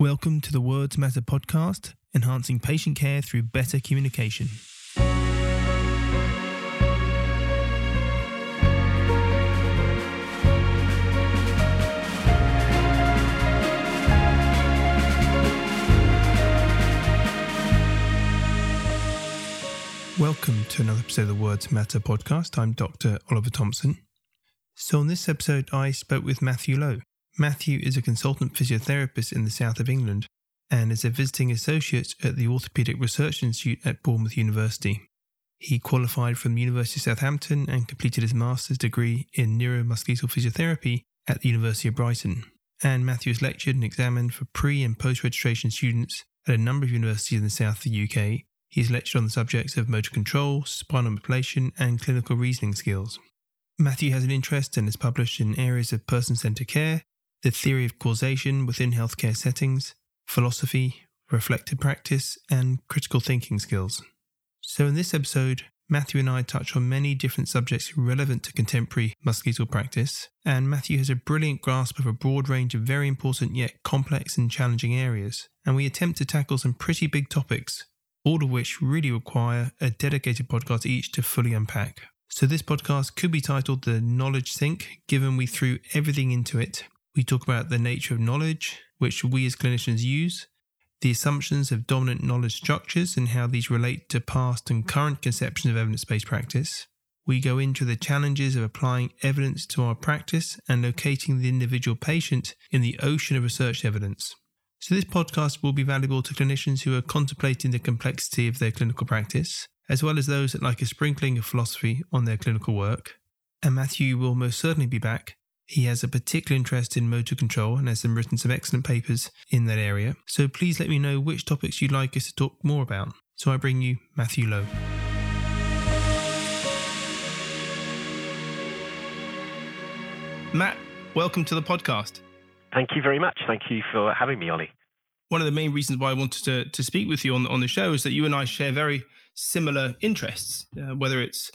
Welcome to the Words Matter podcast, enhancing patient care through better communication. Welcome to another episode of the Words Matter podcast. I'm Dr. Oliver Thompson. So, on this episode, I spoke with Matthew Low. Matthew is a consultant physiotherapist in the south of England and is a visiting associate at the Orthopaedic Research Institute at Bournemouth University. He qualified from the University of Southampton and completed his master's degree in neuromuscular physiotherapy at the University of Brighton. And Matthew has lectured and examined for pre and post registration students at a number of universities in the south of the UK. He's lectured on the subjects of motor control, spinal manipulation, and clinical reasoning skills. Matthew has an interest and has published in areas of person centered care, the theory of causation within healthcare settings, philosophy, reflective practice, and critical thinking skills. So, in this episode, Matthew and I touch on many different subjects relevant to contemporary musculoskeletal practice, and Matthew has a brilliant grasp of a broad range of very important yet complex and challenging areas, and we attempt to tackle some pretty big topics, all of which really require a dedicated podcast each to fully unpack. So, this podcast could be titled The Knowledge Sink, given we threw everything into it we talk about the nature of knowledge, which we as clinicians use, the assumptions of dominant knowledge structures and how these relate to past and current conceptions of evidence based practice. We go into the challenges of applying evidence to our practice and locating the individual patient in the ocean of research evidence. So, this podcast will be valuable to clinicians who are contemplating the complexity of their clinical practice, as well as those that like a sprinkling of philosophy on their clinical work. And Matthew will most certainly be back he has a particular interest in motor control and has written some excellent papers in that area. So please let me know which topics you'd like us to talk more about. So I bring you Matthew Low. Matt, welcome to the podcast. Thank you very much. Thank you for having me, Ollie. One of the main reasons why I wanted to, to speak with you on, on the show is that you and I share very similar interests, uh, whether it's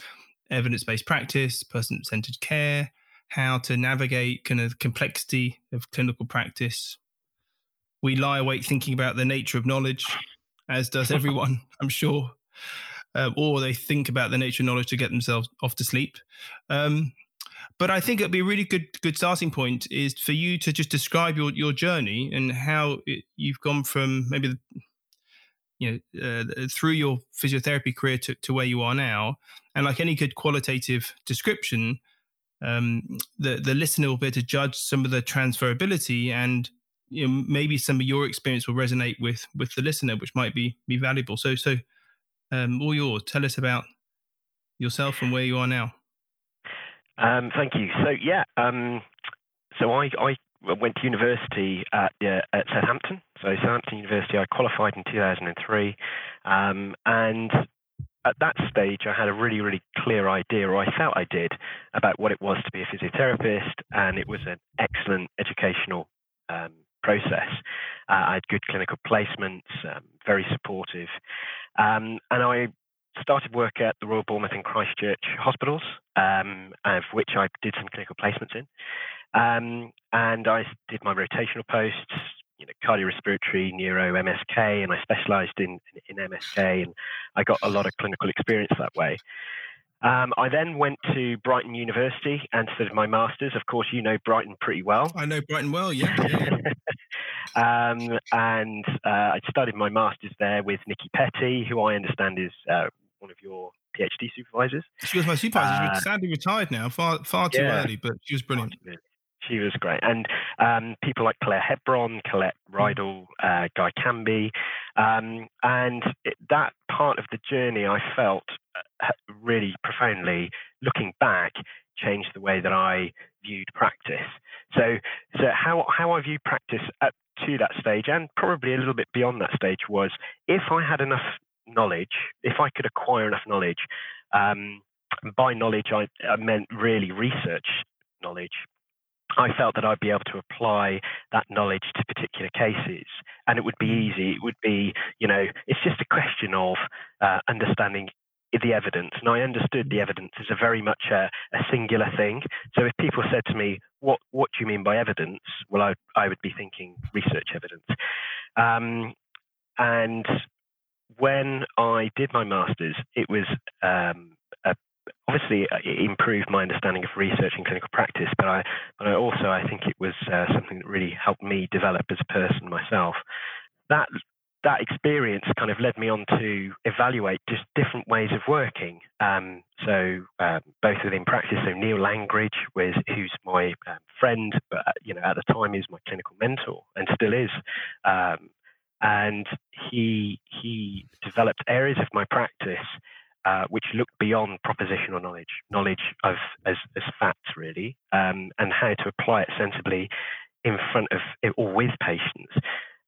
evidence based practice, person centered care, how to navigate kind of complexity of clinical practice. We lie awake thinking about the nature of knowledge, as does everyone, I'm sure. Uh, or they think about the nature of knowledge to get themselves off to sleep. Um, but I think it'd be a really good good starting point is for you to just describe your your journey and how it, you've gone from maybe the, you know uh, through your physiotherapy career to, to where you are now. And like any good qualitative description, um, the the listener will be able to judge some of the transferability and you know, maybe some of your experience will resonate with with the listener, which might be be valuable. So so um, all yours. Tell us about yourself and where you are now. Um, thank you. So yeah, um, so I, I went to university at, uh, at Southampton. So Southampton University, I qualified in 2003, um, and at that stage, I had a really, really clear idea, or I felt I did, about what it was to be a physiotherapist, and it was an excellent educational um, process. Uh, I had good clinical placements, um, very supportive, um, and I started work at the Royal Bournemouth and Christchurch hospitals, um, of which I did some clinical placements in. Um, and I did my rotational posts, you know, cardiorespiratory, neuro, MSK, and I specialised in, in, in MSK, and I got a lot of clinical experience that way. Um, I then went to Brighton University and studied my masters. Of course, you know Brighton pretty well. I know Brighton well, yeah. yeah. um, and uh, I studied my masters there with Nikki Petty, who I understand is uh, one of your PhD supervisors. She was my supervisor. Uh, She's sadly retired now, far far too yeah. early, but she was brilliant. She was great. And um, people like Claire Hebron, Colette mm. Riedel, uh, Guy Canby. Um, and it, that part of the journey I felt uh, really profoundly, looking back, changed the way that I viewed practice. So, so how, how I view practice up to that stage and probably a little bit beyond that stage was if I had enough knowledge, if I could acquire enough knowledge, um, by knowledge I, I meant really research knowledge, I felt that I'd be able to apply that knowledge to particular cases, and it would be mm. easy. It would be, you know, it's just a question of uh, understanding the evidence. And I understood the evidence is a very much a, a, singular thing. So if people said to me, "What what do you mean by evidence?" Well, I I would be thinking research evidence. Um, and when I did my masters, it was um, obviously uh, improved my understanding of research and clinical practice, but I, but I also I think it was uh, something that really helped me develop as a person myself. That that experience kind of led me on to evaluate just different ways of working. Um, so uh, both within practice, so Neil Langridge was who's my um, friend, but uh, you know at the time is my clinical mentor and still is. Um, and he he developed areas of my practice uh, which looked beyond propositional knowledge, knowledge of as, as facts really, um, and how to apply it sensibly in front of or with patients.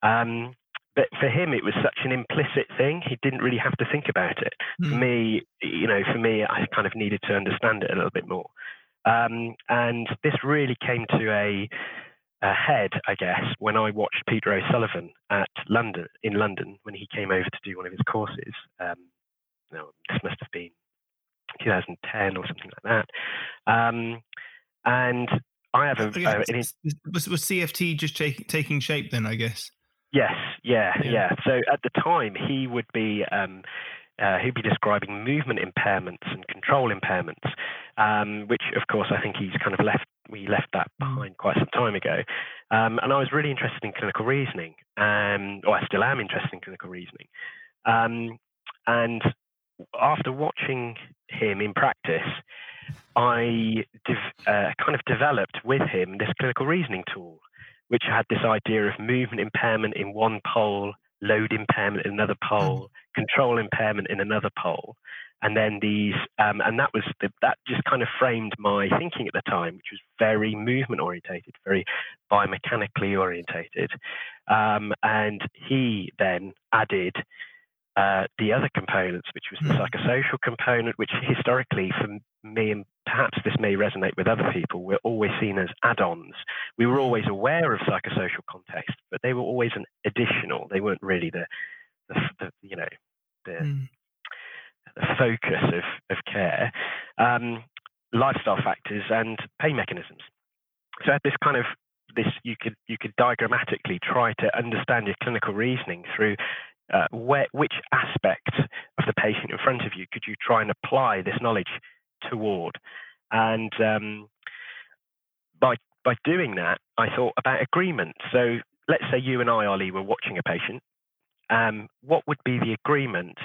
Um, but for him, it was such an implicit thing. He didn't really have to think about it. Mm. For me, you know, for me, I kind of needed to understand it a little bit more. Um, and this really came to a, a, head, I guess, when I watched Peter O'Sullivan at London in London when he came over to do one of his courses. Um, no, this must have been 2010 or something like that. Um, and I have a, uh, was, was CFT just take, taking shape then? I guess. Yes, yeah, yeah, yeah. So at the time, he would be um, uh, he'd be describing movement impairments and control impairments, um, which of course I think he's kind of left. We left that mm. behind quite some time ago, um, and I was really interested in clinical reasoning, um, or I still am interested in clinical reasoning. Um, and after watching him in practice, I uh, kind of developed with him this clinical reasoning tool which had this idea of movement impairment in one pole, load impairment in another pole, mm. control impairment in another pole. And then these, um, and that was the, that just kind of framed my thinking at the time, which was very movement orientated, very biomechanically orientated. Um, and he then added uh, the other components, which was the hmm. psychosocial component, which historically, for me, and perhaps this may resonate with other people, were always seen as add ons. We were always aware of psychosocial context, but they were always an additional. They weren't really the, the, the you know, the, mm. the, focus of, of care. Um, lifestyle factors and pain mechanisms. So, at this kind of this you could you could diagrammatically try to understand your clinical reasoning through uh, where, which aspect of the patient in front of you could you try and apply this knowledge toward? And um, by by doing that, I thought about agreement. So let's say you and I, Ollie, were watching a patient. Um, what would be the agreement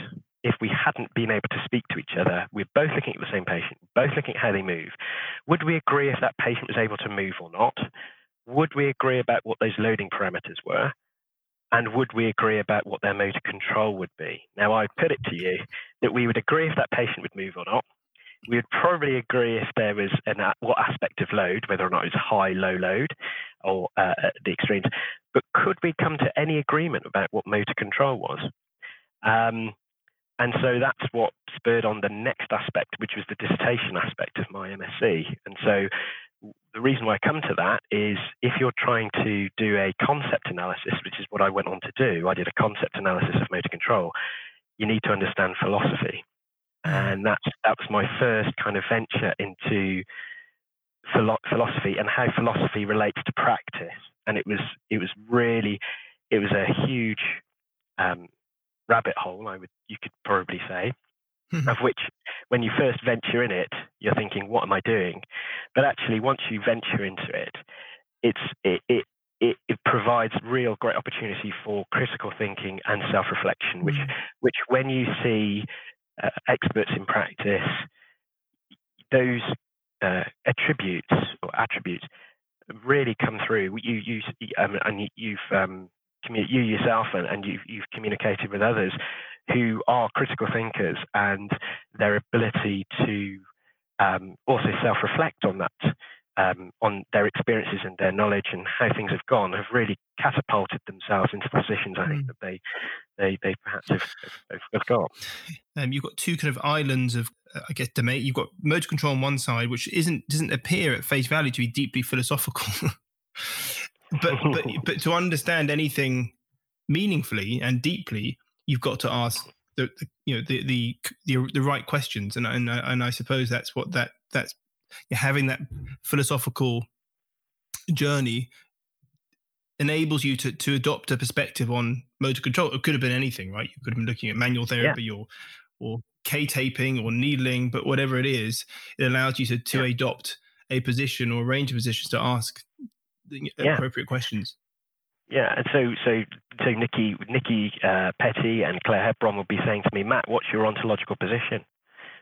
if we hadn't been able to speak to each other? We're both looking at the same patient, both looking at how they move. Would we agree if that patient was able to move or not? Would we agree about what those loading parameters were? And would we agree about what their motor control would be? Now, I put it to you that we would agree if that patient would move or not. We would probably agree if there was an what aspect of load, whether or not it was high, low load, or uh, the extremes. But could we come to any agreement about what motor control was? Um, and so that's what spurred on the next aspect, which was the dissertation aspect of my MSc. And so the reason why I come to that is if you're trying to do a concept analysis, which is what I went on to do, I did a concept analysis of motor control, you need to understand philosophy. Mm. And that's, that was my first kind of venture into philo- philosophy and how philosophy relates to practice. And it was, it was really, it was a huge um, rabbit hole, I would, you could probably say. Mm-hmm. of which when you first venture in it, you're thinking, what am I doing? But actually, once you venture into it, it's, it, it, it, it provides real great opportunity for critical thinking and self reflection, which, mm-hmm. which when you see uh, experts in practice, those uh, attributes or attributes really come through. You, you um, and you've um, you yourself and, and you've, you've communicated with others who are critical thinkers and their ability to um, also self-reflect on that, um, on their experiences and their knowledge and how things have gone, have really catapulted themselves into positions I think mm. that they they, they perhaps have, have, have got. Um, you've got two kind of islands of, uh, I guess, domain. You've got motor control on one side, which isn't doesn't appear at face value to be deeply philosophical. but but but to understand anything meaningfully and deeply, you've got to ask the, the you know the, the, the the right questions, and and and I suppose that's what that that's having that philosophical journey enables you to to adopt a perspective on motor control. It could have been anything, right? You could have been looking at manual therapy yeah. or or K taping or needling, but whatever it is, it allows you to to yeah. adopt a position or a range of positions to ask the yeah. appropriate questions. Yeah, and so so so Nikki Nikki uh, Petty and Claire Hebron would be saying to me, Matt, what's your ontological position?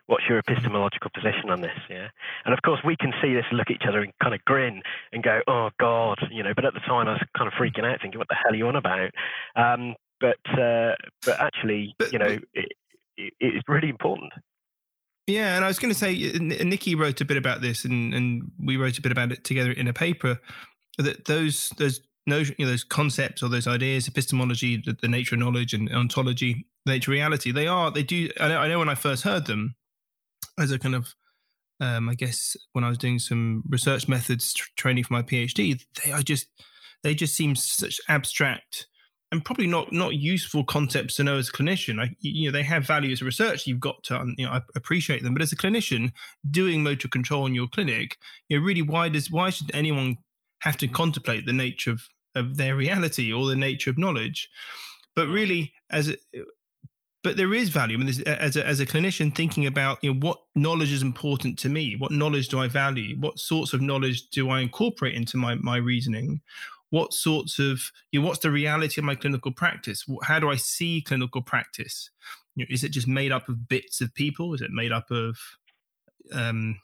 What's your epistemological position on this? Yeah, and of course we can see this, look at each other, and kind of grin and go, "Oh God," you know. But at the time, I was kind of freaking out, thinking, "What the hell are you on about?" Um, but uh, but actually, you know, it, it, it's really important. Yeah, and I was going to say, Nikki wrote a bit about this, and, and we wrote a bit about it together in a paper. That those those notion, you know, those concepts or those ideas, epistemology, the, the nature of knowledge, and ontology, nature reality, they are they do. I know, I know when I first heard them, as a kind of um, I guess when I was doing some research methods tr- training for my PhD, they are just they just seem such abstract and probably not not useful concepts to know as a clinician. I, you know, they have value as a. You've got to, you know, I appreciate them. But as a clinician doing motor control in your clinic, you know, really, why does why should anyone have to contemplate the nature of of their reality or the nature of knowledge? But really, as a, but there is value. I mean, as a, as a clinician, thinking about you know what knowledge is important to me, what knowledge do I value, what sorts of knowledge do I incorporate into my my reasoning, what sorts of you know, what's the reality of my clinical practice? How do I see clinical practice? You know, is it just made up of bits of people? Is it made up of um,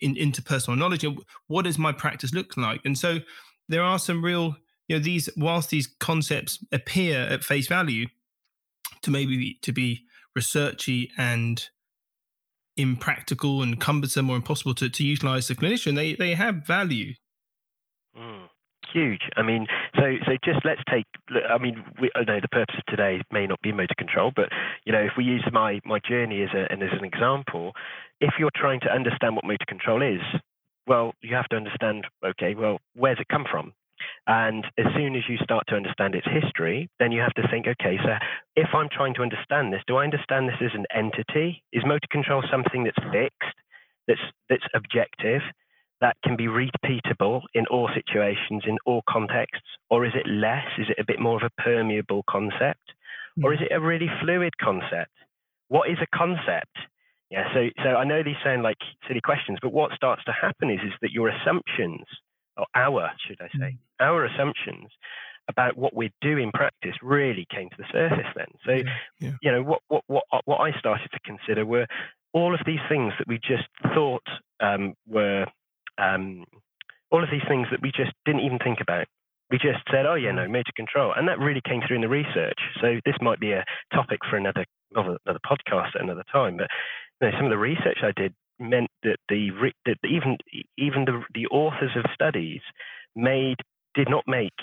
in, interpersonal knowledge? You know, what does my practice look like? And so there are some real you know these whilst these concepts appear at face value to maybe be, to be researchy and impractical and cumbersome or impossible to, to utilize the clinician, they they have value. Mm, huge. I mean, so so just let's take. I mean, we, I know the purpose of today may not be motor control, but you know, if we use my my journey as a, and as an example, if you're trying to understand what motor control is, well, you have to understand. Okay, well, where's it come from? And as soon as you start to understand its history, then you have to think, okay, so if I'm trying to understand this, do I understand this as an entity? Is motor control something that's fixed, that's that's objective, that can be repeatable in all situations, in all contexts, or is it less? Is it a bit more of a permeable concept, or is it a really fluid concept? What is a concept? Yeah, so so I know these sound like silly questions, but what starts to happen is is that your assumptions or our, should I say, mm. Our assumptions about what we do in practice really came to the surface then. So, yeah, yeah. you know, what, what, what, what I started to consider were all of these things that we just thought um, were, um, all of these things that we just didn't even think about. We just said, oh, yeah, no, mm. motor control. And that really came through in the research. So this might be a topic for another, another podcast at another time. But you know, some of the research I did meant that the that even even the the authors of studies made did not make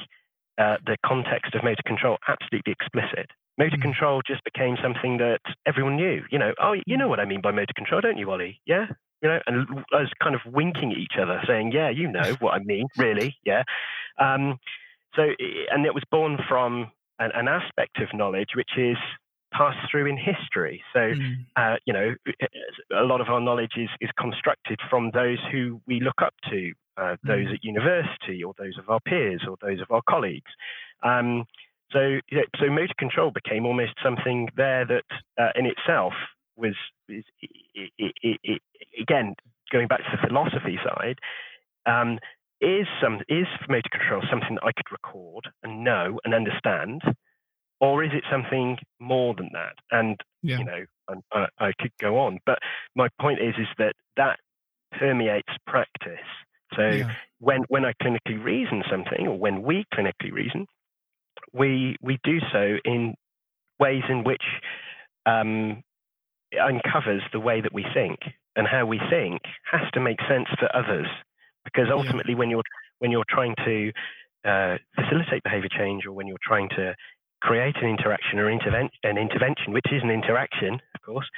uh, the context of motor control absolutely explicit. Motor mm. control just became something that everyone knew. You know, oh, you know what I mean by motor control, don't you, Ollie? Yeah, you know, and I was kind of winking at each other, saying, "Yeah, you know what I mean, really, yeah." Um, so, and it was born from an, an aspect of knowledge, which is passed through in history. So, mm. uh, you know, a lot of our knowledge is, is constructed from those who we look up to, uh, those mm. at university, or those of our peers, or those of our colleagues. Um, so, so motor control became almost something there that, uh, in itself, was is, it, it, it, again going back to the philosophy side. Um, is some is motor control something that I could record and know and understand, or is it something more than that? And yeah. you know, I, I, could go on, but my point is, is that that permeates practice. So yeah. when when I clinically reason something, or when we clinically reason, we we do so in ways in which um, uncovers the way that we think, and how we think has to make sense for others. Because ultimately, yeah. when you're when you're trying to uh, facilitate behavior change, or when you're trying to create an interaction or interven- an intervention, which is an interaction, of course,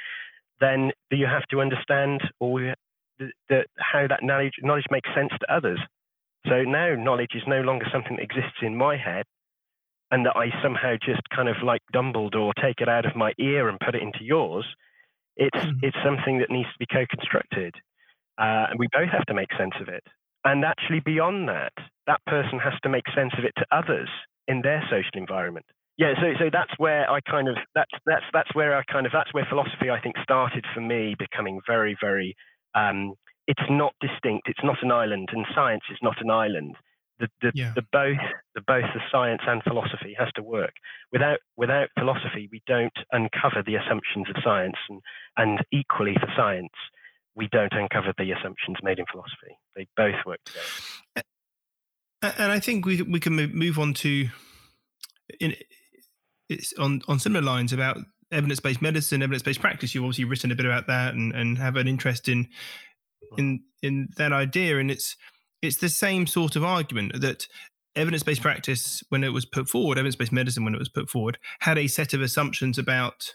then you have to understand or the, the, how that knowledge, knowledge makes sense to others. So now knowledge is no longer something that exists in my head and that I somehow just kind of like Dumbledore take it out of my ear and put it into yours. It's, mm. it's something that needs to be co constructed. Uh, and we both have to make sense of it. and actually beyond that, that person has to make sense of it to others in their social environment. Yeah, so so that's where I kind of that's that's that's where I kind of that's where philosophy I think started for me becoming very very um, it's not distinct. It's not an island, and science is not an island. The, the, yeah. the both the both the science and philosophy has to work. Without without philosophy, we don't uncover the assumptions of science, and and equally for science, we don't uncover the assumptions made in philosophy. They both work together. And I think we we can move on to in it's on on similar lines about evidence based medicine, evidence based practice. You've obviously written a bit about that and and have an interest in in in that idea, and it's it's the same sort of argument that evidence based practice, when it was put forward, evidence based medicine, when it was put forward, had a set of assumptions about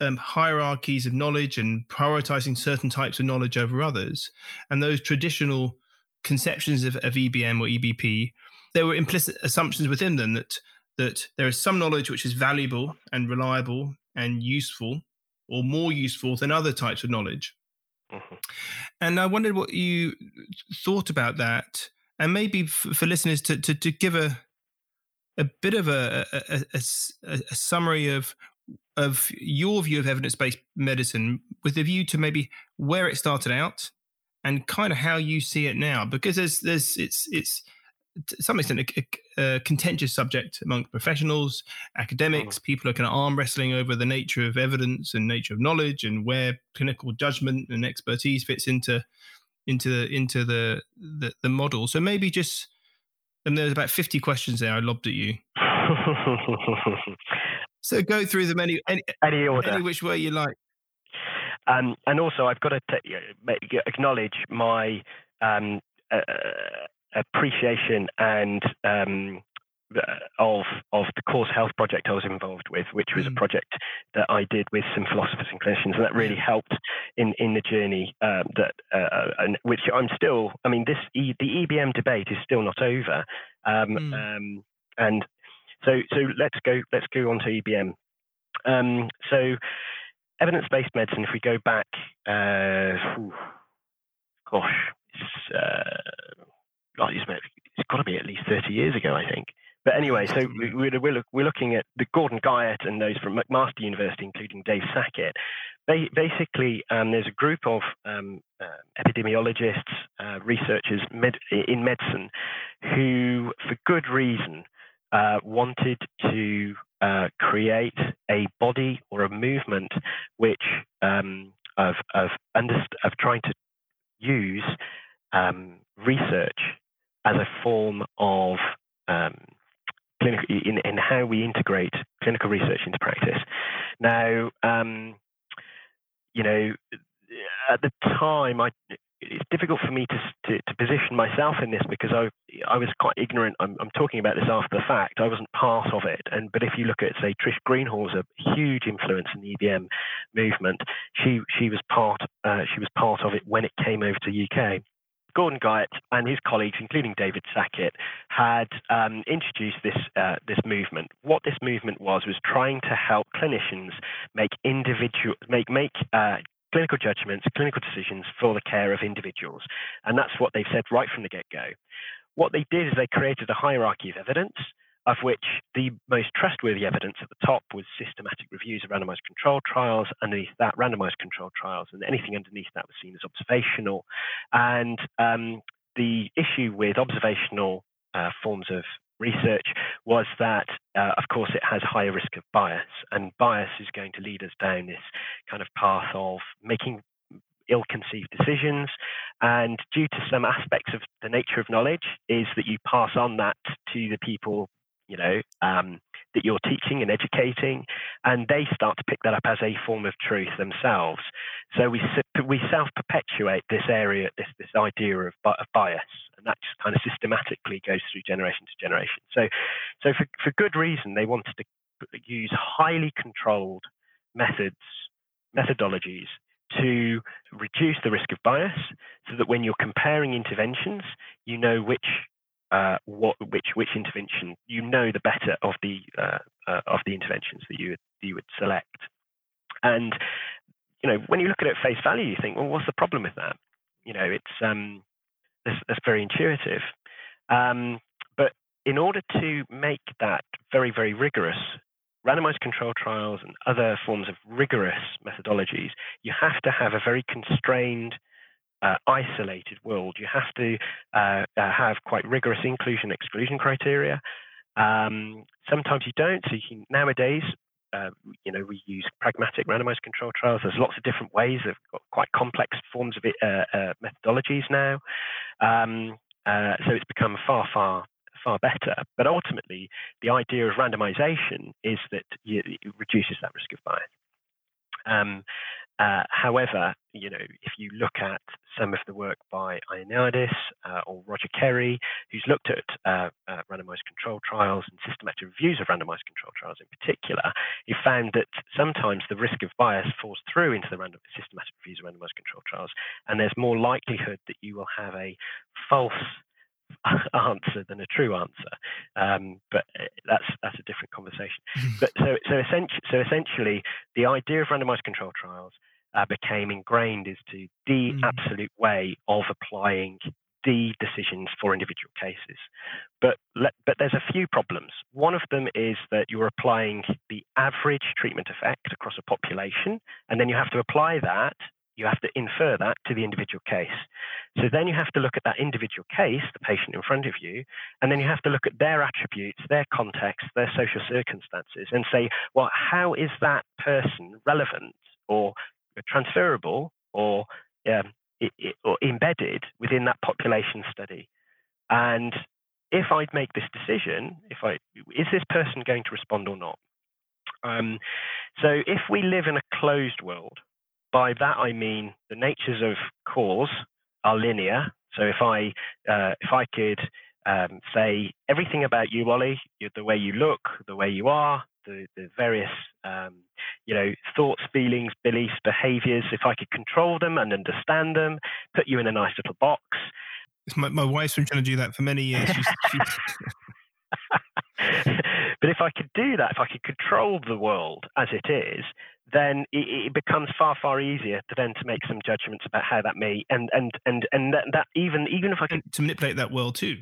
um, hierarchies of knowledge and prioritizing certain types of knowledge over others. And those traditional conceptions of, of EBM or EBP, there were implicit assumptions within them that that there is some knowledge which is valuable and reliable and useful, or more useful than other types of knowledge. Mm-hmm. And I wondered what you thought about that, and maybe f- for listeners to, to, to give a a bit of a, a, a, a summary of of your view of evidence based medicine with a view to maybe where it started out and kind of how you see it now, because there's there's it's it's to some extent a, a, contentious subject among professionals, academics. Mm. People are kind of arm wrestling over the nature of evidence and nature of knowledge and where clinical judgment and expertise fits into into the into the the, the model. So maybe just and there's about 50 questions there I lobbed at you. so go through them any any, any order, any which way you like. Um, and also, I've got to t- acknowledge my um, uh, appreciation and um, of of the CauseHealth project I was involved with, which was mm. a project that I did with some philosophers and clinicians, and that really helped in in the journey um, that uh, and which I'm still. I mean, this e, the EBM debate is still not over, um, mm. um, and so so let's go let's go on to EBM. Um, so evidence based medicine. If we go back, uh, gosh, it's. It's got to be at least 30 years ago, I think. But anyway, so we're, we're, we're looking at the Gordon Guyatt and those from McMaster University, including Dave Sackett. They, basically, um, there's a group of um, uh, epidemiologists, uh, researchers med- in medicine who, for good reason, uh, wanted to uh, create a body or a movement which um, of, of, underst- of trying to use um, research as a form of um, clinical, in, in how we integrate clinical research into practice. Now, um, you know, at the time, I, it's difficult for me to, to, to, position myself in this because I I was quite ignorant. I'm, I'm, talking about this after the fact. I wasn't part of it. And but if you look at say Trish Greenhalgh's a huge influence in the EBM movement. She she was part uh, she was part of it when it came over to UK. Gordon Guyatt and his colleagues, including David Sackett, had um, introduced this uh, this movement. What this movement was was trying to help clinicians make individual make make uh, clinical judgments, clinical decisions for the care of individuals, and that's what they've said right from the get go. What they did is they created a hierarchy of evidence of which the most trustworthy evidence at the top was systematic reviews of randomized controlled trials, underneath that, randomized controlled trials, and anything underneath that was seen as observational. And um, the issue with observational uh, forms of research was that, uh, of course, it has higher risk of bias, and bias is going to lead us down this kind of path of making ill conceived decisions. And due to some aspects of the nature of knowledge, is that you pass on that to the people you know, um, that you're teaching and educating, and they start to pick that up as a form of truth themselves. So we we self perpetuate this area, this this idea of, of bias, and that just kind of systematically goes through generation to generation. So, so for for good reason, they wanted to use highly controlled methods, methodologies to reduce the risk of bias so that when you're comparing interventions, you know which uh, what, which which intervention you know the better of the uh, uh, of the interventions that you you would select. And you know when you look at it at face value, you think, well, what's the problem with that? You know, it's um, that's, that's very intuitive. Um, but in order to make that very, very rigorous, randomized control trials and other forms of rigorous methodologies, you have to have a very constrained, uh, isolated world. You have to uh, uh, have quite rigorous inclusion exclusion criteria. Um, sometimes you don't. So you can, nowadays, uh, you know, we use pragmatic randomized control trials. There's lots of different ways. They've got quite complex forms of it, uh, uh, methodologies now. Um, so it's become far, far far better. But ultimately, the idea of randomization is that it reduces that risk of bias. Um, uh, however, you know, if you look at some of the work by Ioannidis uh, or Roger Kerry, who's looked at uh, uh, randomized control trials and systematic reviews of randomized control trials in particular, he found that sometimes the risk of bias falls through into the random, systematic reviews of randomized control trials, and there's more likelihood that you will have a false answer than a true answer. Um, but uh, that's that's a different conversation. but so so essentially, so essentially, the idea of randomized control trials uh, became ingrained as to the mm. absolute way of applying the decisions for individual cases. But but there's a few problems. One of them is that you're applying the average treatment effect across a population, and then you have to apply that you have to infer that to the individual case. So then you have to look at that individual case, the patient in front of you, and then you have to look at their attributes, their context, their social circumstances, and say, well, how is that person relevant or transferable or, um, it, it, or embedded within that population study? And if I'd make this decision, if I is this person going to respond or not? Um, so if we live in a closed world by that I mean the natures of cause are linear. So if I uh, if I could um, say everything about you, Ollie, the way you look, the way you are, the, the various um, you know thoughts, feelings, beliefs, behaviors. If I could control them and understand them, put you in a nice little box. My, my wife's been trying to do that for many years. She's, she's... but if I could do that, if I could control the world as it is, then it, it, becomes far far easier to then to make some judgments about how that may and and and and that, that even even if I can to manipulate that world too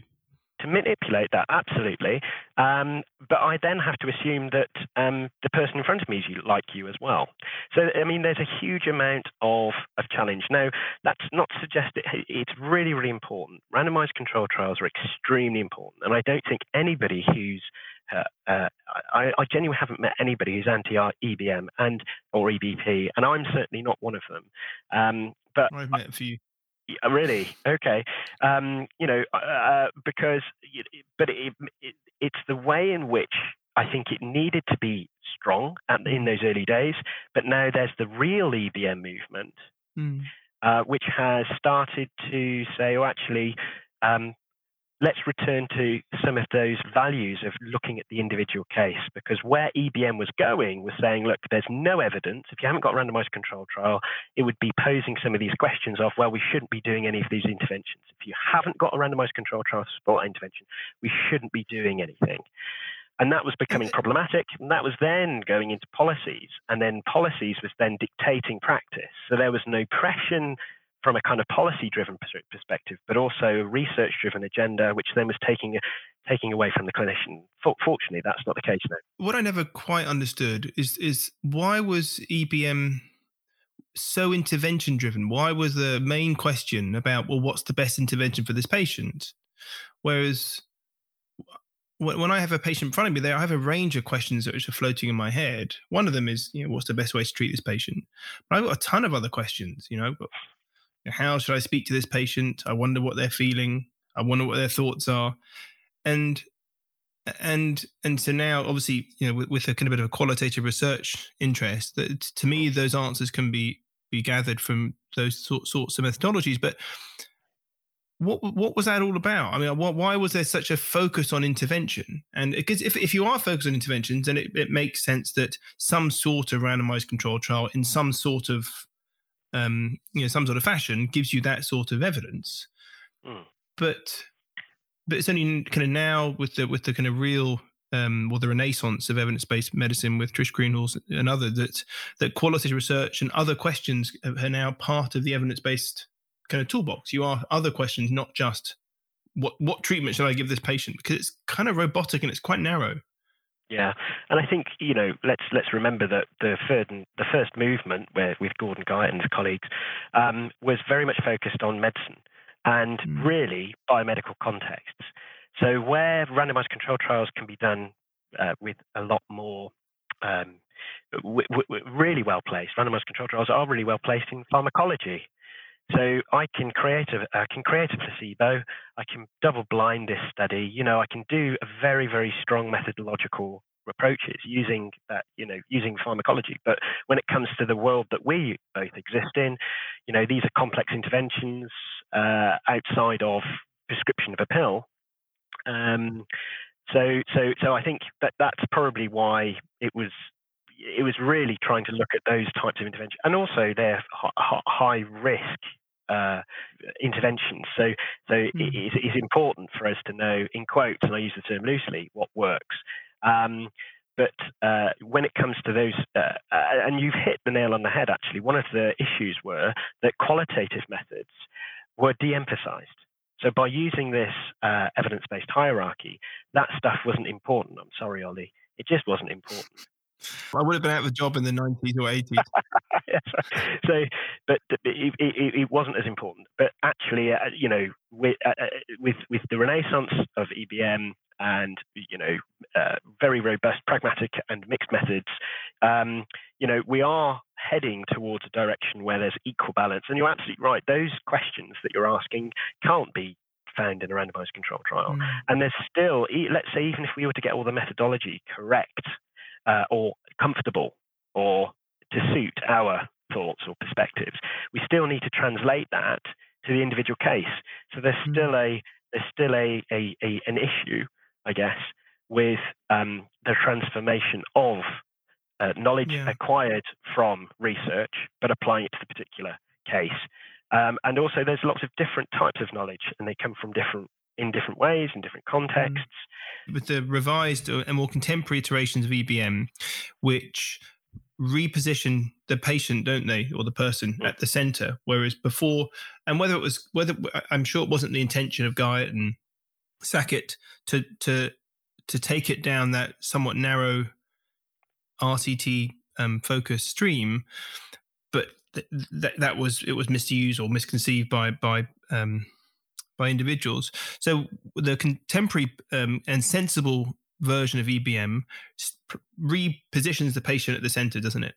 to manipulate that absolutely um, but I then have to assume that um, the person in front of me is like you as well so I mean there's a huge amount of of challenge now that's not to suggest it, it's really really important randomized control trials are extremely important and I don't think anybody who's uh, uh, I, I, genuinely haven't met anybody who's anti-EBM and or EBP, and I'm certainly not one of them. Um, but I've met a few. Yeah, really? Okay. Um, you know, uh, uh because, but it, it, it's the way in which I think it needed to be strong at, in mm. those early days, but now there's the real EBM movement, mm. uh, which has started to say, oh, actually, um, let's return to some of those values of looking at the individual case because where EBM was going was saying, look, there's no evidence. If you haven't got a randomized control trial, it would be posing some of these questions of, well, we shouldn't be doing any of these interventions. If you haven't got a randomized control trial to support intervention, we shouldn't be doing anything. And that was becoming problematic. And that was then going into policies. And then policies was then dictating practice. So there was an oppression from a kind of policy driven perspective, but also a research driven agenda, which then was taking taking away from the clinician. Fortunately, that's not the case now. What I never quite understood is is why was EBM so intervention driven? Why was the main question about well, what's the best intervention for this patient? Whereas when I have a patient in front of me, there I have a range of questions that are floating in my head. One of them is, you know, what's the best way to treat this patient? But I've got a ton of other questions. You know, how should I speak to this patient? I wonder what they're feeling. I wonder what their thoughts are. And and and so now obviously you know with, with, a kind of bit of a qualitative research interest that to me those answers can be be gathered from those sort, sorts of methodologies but what what was that all about i mean why, why was there such a focus on intervention and because if, if you are focused on interventions then it, it makes sense that some sort of randomized control trial in some sort of um, you know some sort of fashion gives you that sort of evidence. Mm. But but it's only kind of now with the with the kind of real um, or the renaissance of evidence-based medicine with Trish Greenhalgh and other that that quality research and other questions are now part of the evidence-based kind of toolbox. You ask other questions, not just what what treatment should I give this patient because it's kind of robotic and it's quite narrow. Yeah, and I think you know let's let's remember that the third the first movement, where with Gordon Guyatt and his colleagues, um, was very much focused on medicine and mm. really biomedical contexts. So where randomized control trials can be done uh, with a lot more um, w- w- really well placed, randomized control trials are really well placed in pharmacology. So I can create a I can create a placebo. I can double blind this study. You know, I can do a very very strong methodological approaches using that you know using pharmacology. But when it comes to the world that we both exist in, you know, these are complex interventions uh, outside of prescription of a pill. Um, so so so I think that that's probably why it was it was really trying to look at those types of interventions and also their high risk uh, interventions. So, so mm. it is it's important for us to know, in quotes, and I use the term loosely, what works. Um, but uh, when it comes to those, uh, and you've hit the nail on the head. Actually, one of the issues were that qualitative methods were de-emphasized. So by using this uh, evidence-based hierarchy, that stuff wasn't important. I'm sorry, Ollie. It just wasn't important. I would have been out of a job in the 90s or 80s. so, but it, it, it, wasn't as important. But actually, uh, you know, with, uh, uh with with the renaissance of EBM and you know, uh, very robust pragmatic and mixed methods, um, you know, we are heading towards a direction where there's equal balance. And you're absolutely right; those questions that you're asking can't be found in a randomized control trial. Mm. And there's still, let's say, even if we were to get all the methodology correct uh, or comfortable or to suit our thoughts or perspectives. We still need to translate that to the individual case. So there's mm. still a there's still a, a, a an issue, I guess, with um, the transformation of uh, knowledge yeah. acquired from research, but applying it to the particular case. Um, and also, there's lots of different types of knowledge, and they come from different in different ways in different contexts. With the revised and more contemporary iterations of EBM, which reposition the patient, don't they, or the person at the center? Whereas before, and whether it was whether I'm sure it wasn't the intention of Guyatt and Sackett to to to take it down that somewhat narrow RCT um, focus stream, but th- that that was it was misused or misconceived by by um, by individuals. So the contemporary um, and sensible version of EBM repositions the patient at the center, doesn't it?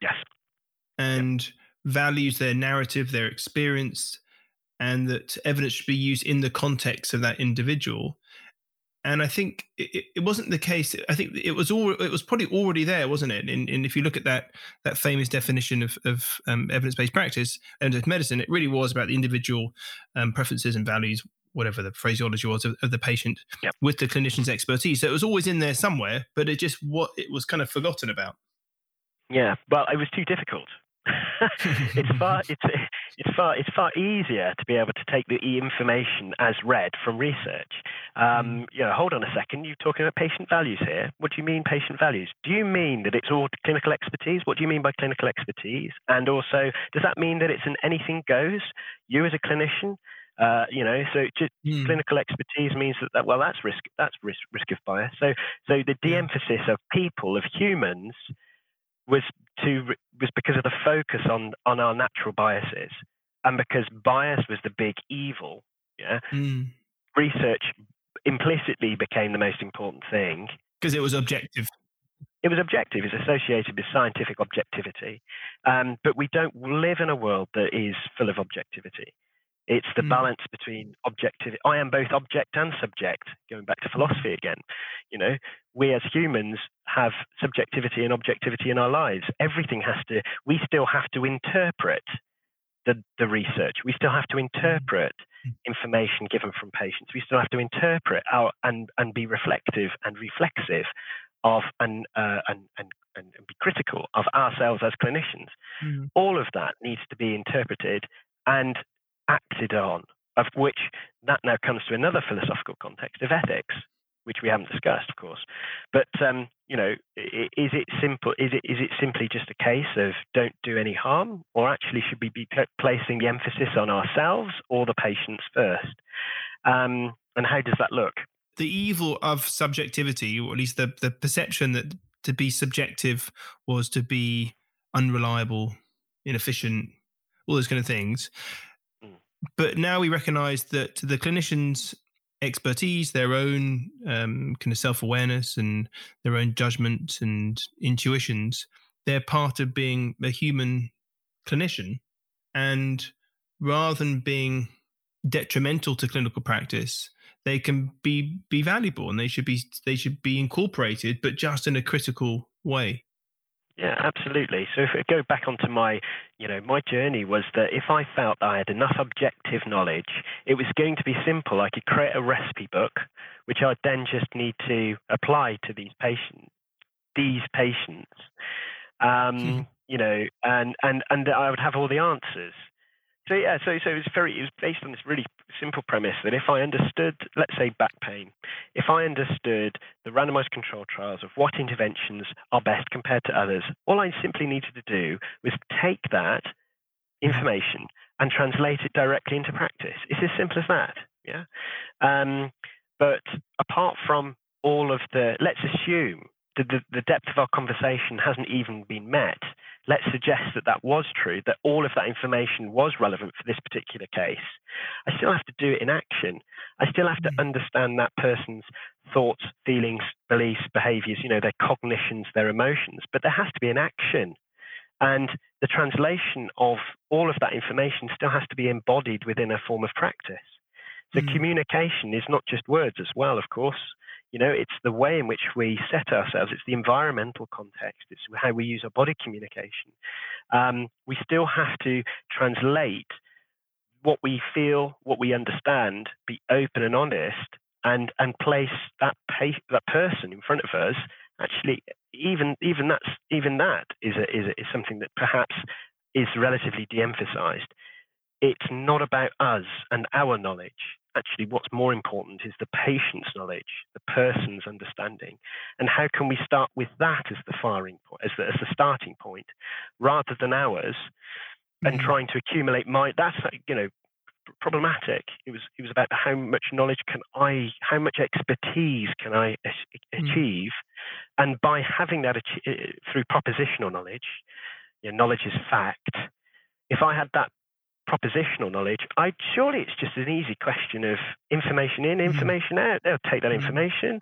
Yes. And yep. values their narrative, their experience, and that evidence should be used in the context of that individual. And I think it, it wasn't the case. I think it was all. It was probably already there, wasn't it? And, and if you look at that that famous definition of, of um, evidence based practice, evidence medicine, it really was about the individual um, preferences and values whatever the phraseology was of, of the patient yep. with the clinician's expertise. So it was always in there somewhere, but it just what it was kind of forgotten about. Yeah, well, it was too difficult. It's far it's it's far it's far easier to be able to take the information as read from research. Um, mm. you know, hold on a second. You're talking about patient values here. What do you mean patient values? Do you mean that it's all clinical expertise? What do you mean by clinical expertise? And also, does that mean that it's an anything goes? You as a clinician uh, you know, so just mm. clinical expertise means that, that well, that's risk. That's risk risk of bias. So so the de-emphasis of people of humans was to was because of the focus on on our natural biases, and because bias was the big evil. Yeah, mm. research implicitly became the most important thing because it was objective. It was objective. It's associated with scientific objectivity, um, but we don't live in a world that is full of objectivity. It's the mm. balance between objective. I am both object and subject. Going back to philosophy again, you know, we as humans have subjectivity and objectivity in our lives. Everything has to. We still have to interpret the the research. We still have to hmm. interpret mm. information given from patients. We still have to interpret our and and be reflective and reflexive of and uh, and, and and be critical of ourselves as clinicians. Mm. All of that needs to be interpreted and acted on, of which that now comes to another philosophical context of ethics. which we haven't discussed, of course. But um, you know, is it simple? Is it is it simply just a case of don't do any harm, or actually should we be placing the emphasis on ourselves or the patients first? Um, and how does that look? The evil of subjectivity, or at least the the perception that to be subjective was to be unreliable, inefficient, all those kind of things. But now we recognise that the clinicians expertise, their own um, kind of self awareness, and their own judgments and intuitions. They're part of being a human clinician. And rather than being detrimental to clinical practice, they can be be valuable and they should be they should be incorporated, but just in a critical way. Yeah, absolutely. So if I go back onto my, you know, my journey was that if I felt I had enough objective knowledge, it was going to be simple. I could create a recipe book, which I'd then just need to apply to these patients. These patients, um, hmm. you know, and and and I would have all the answers. So yeah, so so it was very it was based on this really simple premise that if I understood, let's say back pain, if I understood the randomized control trials of what interventions are best compared to others, all I simply needed to do was take that information and translate it directly into practice. It's as simple as that. Yeah. Um, but apart from all of the, let's assume the, the, the depth of our conversation hasn't even been met let's suggest that that was true, that all of that information was relevant for this particular case, I still have to do it in action. I still have to mm. understand that person's thoughts, feelings, beliefs, behaviors, you know, their cognitions, their emotions, but there has to be an action. And the translation of all of that information still has to be embodied within a form of practice. So mm. communication is not just words as well, of course. You know, it's the way in which we set ourselves. It's the environmental context. It's how we use our body communication. Um, we still have to translate what we feel, what we understand, be open and honest, and and place that pa- that person in front of us. Actually, even even that's even that is a, is a, is something that perhaps is relatively de-emphasized. It's not about us and our knowledge actually what's more important is the patient's knowledge, the person's understanding, and how can we start with that as the firing point, as the, as the starting point, rather than ours, and mm-hmm. trying to accumulate my. That's you know problematic. It was it was about how much knowledge can I, how much expertise can I mm. achieve, mm-hmm. and by having that ach- through propositional knowledge, you know, knowledge is fact. If I had that propositional knowledge, I surely it's just an easy question of information in, mm-hmm. information out. They'll take that mm-hmm. information.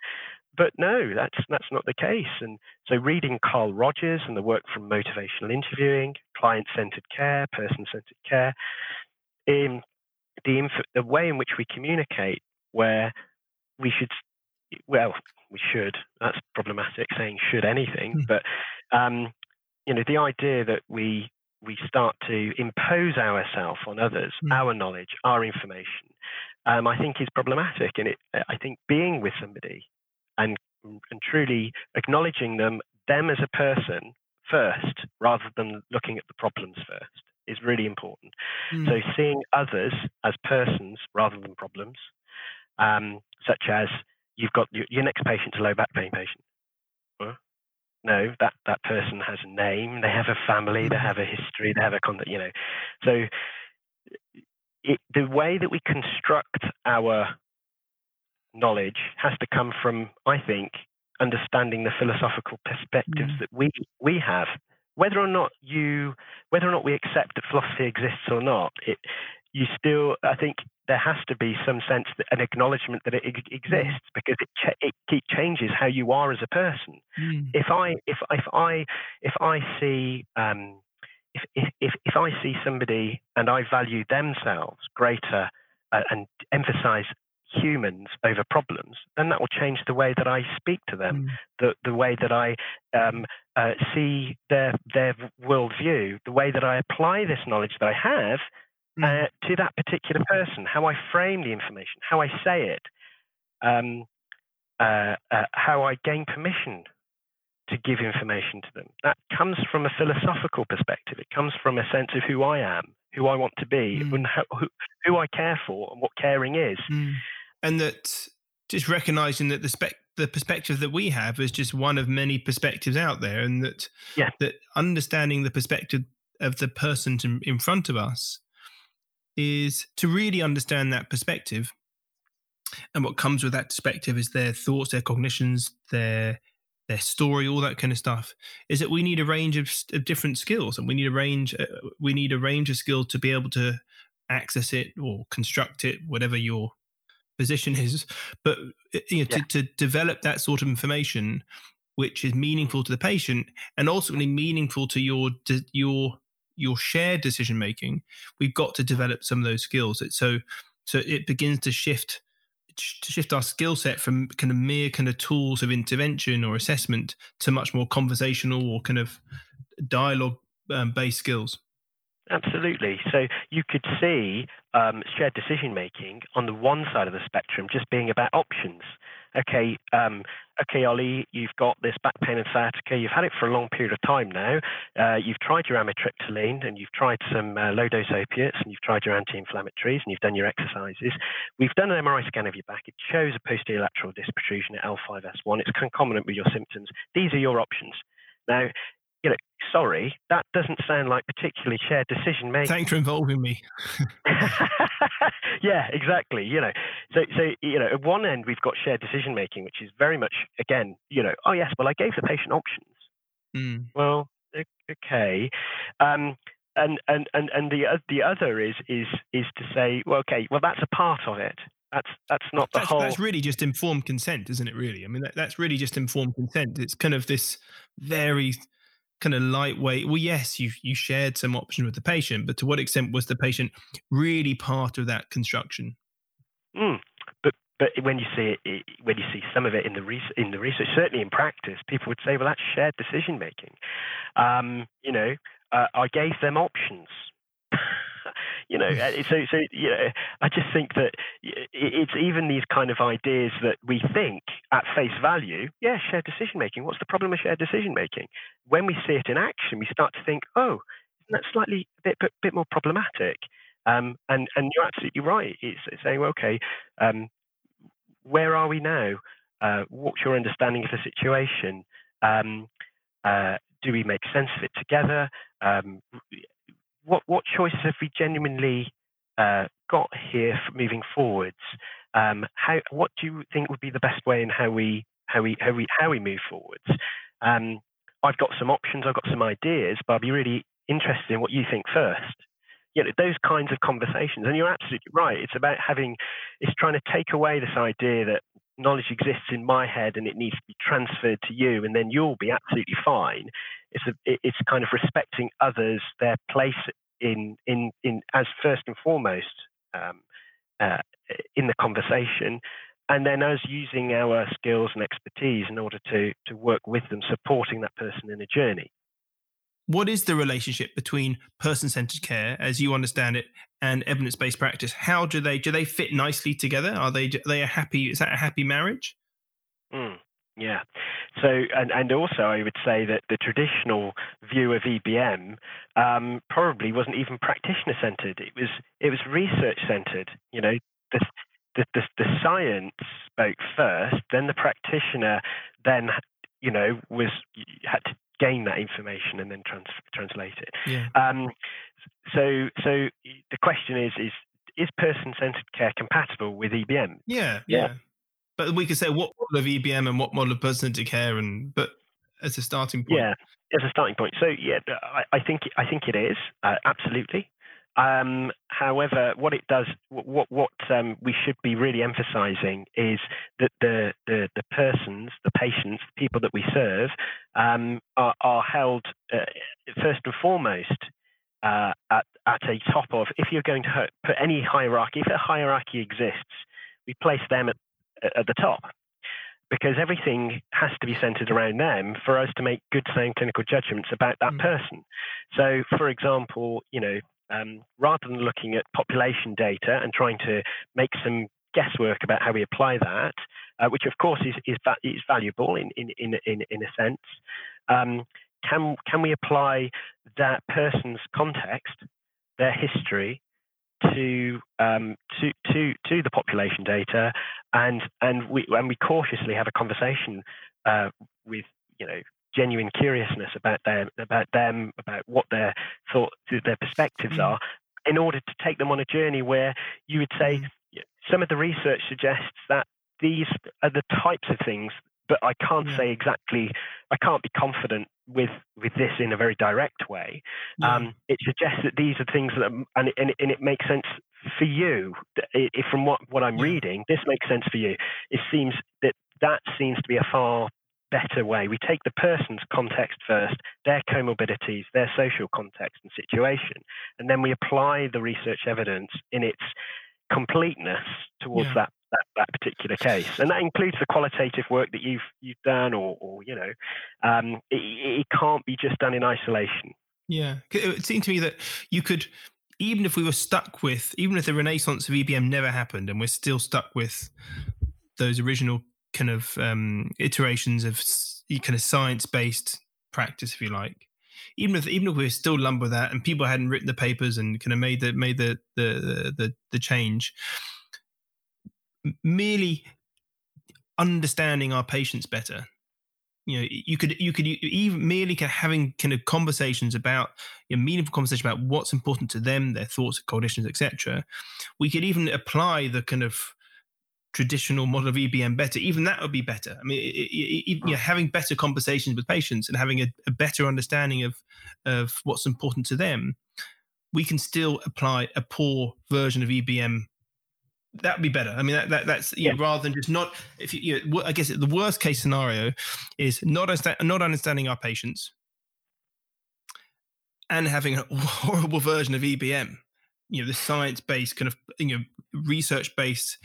But no, that's that's not the case. And so reading Carl Rogers and the work from motivational interviewing, client-centered care, person-centered care, in the inf- the way in which we communicate, where we should, well, we should. That's problematic saying should anything, mm. but um, you know the idea that we we start to impose ourselves on others, mm. our knowledge, our information, um, I think is problematic. And it, I think being with somebody and and truly acknowledging them them as a person first, rather than looking at the problems first, is really important. Mm. So seeing others as persons rather than problems, um, such as you've got your, your next patient's a low back pain patient. No, that, that person has a name, they have a family, they have a history, they have a contact, you know. So it, the way that we construct our knowledge has to come from, I think, understanding the philosophical perspectives mm. that we we have. Whether or not you, whether or not we accept that philosophy exists or not, it, you still, I think, there has to be some sense that an acknowledgement that it exists mm. because it, ch- it, it changes how you are as a person. Mm. If I if if I if I see um, if, if if I see somebody and I value themselves greater uh, and emphasize humans over problems, then that will change the way that I speak to them, mm. the the way that I um, uh, see their their worldview, the way that I apply this knowledge that I have uh, mm. to that particular person, how I frame the information, how I say it, um, uh, uh, how I gain permission to give information to them. That comes from a philosophical perspective. It comes from a sense of who I am, who I want to be, mm. and how, who, who, I care for, and what caring is. Mm. And that just recognizing that the spec the perspective that we have is just one of many perspectives out there, and that yeah. that understanding the perspective of the person to, in front of us is to really understand that perspective. And what comes with that perspective is their thoughts, their cognitions, their their story, all that kind of stuff. Is that we need a range of, of different skills, and we need a range. Uh, we need a range of skills to be able to access it or construct it, whatever your position is. But uh, you know, yeah. to, to develop that sort of information, which is meaningful to the patient and ultimately meaningful to your your your shared decision making, we've got to develop some of those skills. So so it begins to shift to shift our skill set from kind of mere kind of tools of intervention or assessment to much more conversational or kind of dialogue um, based skills. Absolutely. So you could see um, shared decision making on the one side of the spectrum just being about options. Okay, um, okay, Ollie, you've got this back pain and sciatica. You've had it for a long period of time now. Uh, you've tried your amitriptyline and you've tried some uh, low dose opiates and you've tried your anti-inflammatories and you've done your exercises. We've done an MRI scan of your back. It shows a posterior lateral disc protrusion at L5S1. It's concomitant with your symptoms. These are your options. Now, you know, sorry, that doesn't sound like particularly shared decision making. Thanks for involving me. yeah, exactly. You know, so so you know, at one end we've got shared decision making, which is very much again, you know, oh yes, well I gave the patient options. Mm. Well, okay. Um, and and and and the the other is is is to say, well, okay, well that's a part of it. That's that's not the that's, whole. That's really just informed consent, isn't it? Really, I mean, that, that's really just informed consent. It's kind of this very kind of lightweight well yes you you shared some options with the patient but to what extent was the patient really part of that construction? Mm. but but when you see it, when you see some of it in the re- in the research certainly in practice people would say well that's shared decision making um, you know uh, i gave them options you know, uh, so so you know, I just think that it's even these kind of ideas that we think at face value, yeah, shared decision making. What's the problem with shared decision making? When we see it in action, we start to think, oh, isn't that slightly a bit bit, bit more problematic? Um, and and you're absolutely right. It's, it's saying, well, okay, um, where are we now? Uh, what's your understanding of the situation? Um, uh, do we make sense of it together? Um, what what choices have we genuinely uh, got here for moving forwards? Um, how what do you think would be the best way in how we how we how we how we move forwards? Um, I've got some options, I've got some ideas, but I'd be really interested in what you think first. You know, those kinds of conversations, and you're absolutely right. It's about having, it's trying to take away this idea that knowledge exists in my head and it needs to be transferred to you, and then you'll be absolutely fine. It's a, it's kind of respecting others, their place in in in as first and foremost um, uh, in the conversation, and then us using our skills and expertise in order to to work with them, supporting that person in a journey. What is the relationship between person-centered care, as you understand it, and evidence-based practice? How do they do they fit nicely together? Are they are they a happy? Is that a happy marriage? Mm. Yeah. So, and, and also, I would say that the traditional view of EBM um, probably wasn't even practitioner centered. It was it was research centered. You know, the, the, the, the science spoke first, then the practitioner then you know was had to gain that information and then trans, translate it. Yeah. Um, so so the question is is is person centered care compatible with EBM? Yeah. Yeah. yeah but we could say what model of EBM and what model of person-centered care, and but as a starting point. Yeah, as a starting point. So yeah, I, I think I think it is uh, absolutely. Um, however, what it does, what what um, we should be really emphasising is that the, the the persons, the patients, the people that we serve, um, are, are, held uh, first and foremost uh, at at a top of. If you're going to put any hierarchy, if a hierarchy exists, we place them at at the top because everything has to be centered around them for us to make good sound clinical judgments about that mm. person. So, for example, you know, um, rather than looking at population data and trying to make some guesswork about how we apply that, uh, which of course is is, is valuable in in in in, in a sense, um, can can we apply that person's context, their history, to um, to to to the population data, and and we and we cautiously have a conversation uh, with you know genuine curiousness about them about them about what their thought their perspectives mm. are in order to take them on a journey where you would say mm. some of the research suggests that these are the types of things but I can't yeah. say exactly. I can't be confident with with this in a very direct way. Yeah. Um, it suggests that these are things that, and it, and it, and it makes sense for you. If from what what I'm yeah. reading, this makes sense for you. It seems that that seems to be a far better way. We take the person's context first, their comorbidities, their social context and situation, and then we apply the research evidence in its completeness towards yeah. that, that, that particular case, and that includes the qualitative work that you've you've done, or, or you know, um, it, it can't be just done in isolation. Yeah, it seemed to me that you could, even if we were stuck with, even if the renaissance of EBM never happened, and we're still stuck with those original kind of um, iterations of kind of science based practice, if you like, even if even if we are still lumber that and people hadn't written the papers and kind of made the made the the the, the change, merely understanding our patients better. You know you could you could even merely kind of having kind of conversations about you know, meaningful conversation about what's important to them their thoughts conditions etc we could even apply the kind of traditional model of EBM better, even that would be better. I mean, it, it, it, you know, mm. having better conversations with patients and having a, a, better understanding of of what's important to them, we can still apply a poor version of EBM. That would be better. I mean, that, that that's yeah. Know, rather than just not. If you, you know, I guess the worst case scenario is not not understanding our patients and having a horrible version of EBM you know the science based kind of you know research based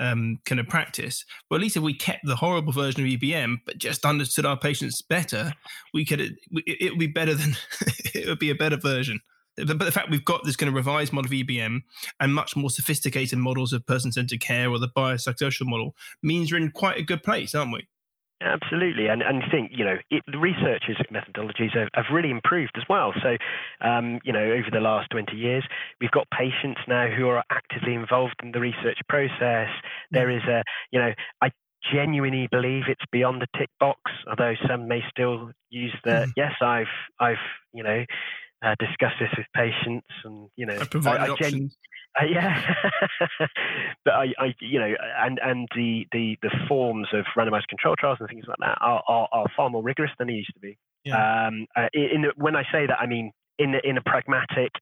um, kind of practice. But at least if we kept the horrible version of EBM, but just understood our patients better, we could it, it would be better than it would be a better version. But the fact we've got this kind of revised model of EBM and much more sophisticated models of person centered care or the biopsychosocial model means we're in quite a good place, aren't we? Absolutely, and and I think you know it, the researchers' methodologies have, have, really improved as well. So, um, you know, over the last twenty years, we've got patients now who are actively involved in the research process. There is a, you know, I genuinely believe it's beyond the tick box, although some may still use the mm. yes, I've I've you know uh, discussed this with patients, and you know, I provide I, I options. Uh, yeah, but I, I, you know, and and the, the the forms of randomized control trials and things like that are, are, are far more rigorous than they used to be. Yeah. Um, uh, in the, when I say that, I mean in in a pragmatic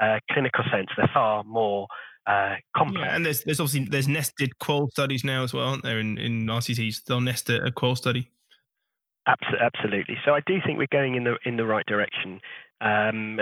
uh, clinical sense, they're far more uh, complex. Yeah, and there's there's obviously there's nested qual studies now as well, aren't there? In in RCTs, they'll nest a, a qual study. Absolutely. So I do think we're going in the in the right direction. Um,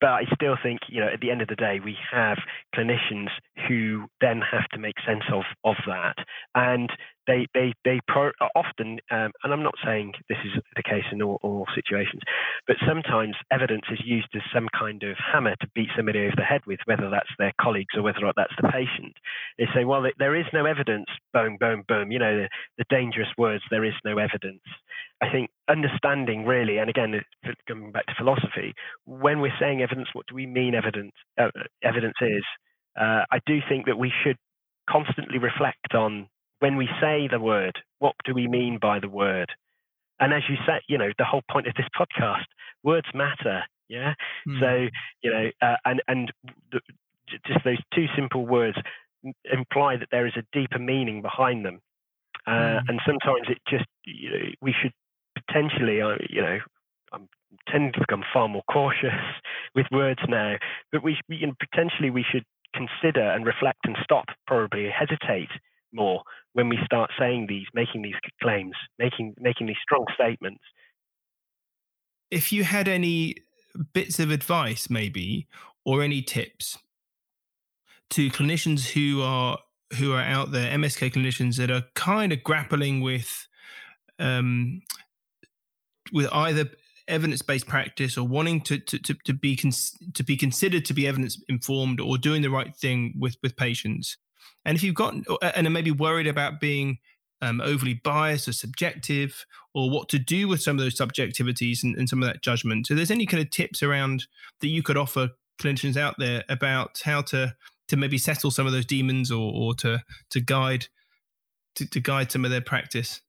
but I still think, you know, at the end of the day, we have clinicians who then have to make sense of of that, and they they they pro- often, um, and I'm not saying this is the case in all, all, situations, but sometimes evidence is used as some kind of hammer to beat somebody over the head with, whether that's their colleagues or whether or that's the patient. They say, well, there is no evidence, boom, boom, boom. You know, the, the dangerous words, there is no evidence. I think understanding really, and again, coming back to philosophy, when we're saying evidence, what do we mean evidence? Uh, evidence is. Uh, I do think that we should constantly reflect on when we say the word, what do we mean by the word? And as you said, you know, the whole point of this podcast, words matter. Yeah. Mm. So, you know, uh, and, and the, just those two simple words imply that there is a deeper meaning behind them. Uh, mm. And sometimes it just, you know, we should potentially, uh, you know, I'm tending to become far more cautious with words now, but we, you know, potentially we should consider and reflect and stop, probably hesitate more when we start saying these, making these claims, making making these strong statements. If you had any bits of advice, maybe, or any tips to clinicians who are who are out there, MSK clinicians that are kind of grappling with um, with either evidence-based practice or wanting to to, to, to be cons- to be considered to be evidence informed or doing the right thing with with patients and if you've got and are maybe worried about being um, overly biased or subjective, or what to do with some of those subjectivities and, and, some of that judgment. So, there's any kind of tips around that you could offer clinicians out there about how to to maybe settle some of those demons or or to to guide to, to guide some of their practice?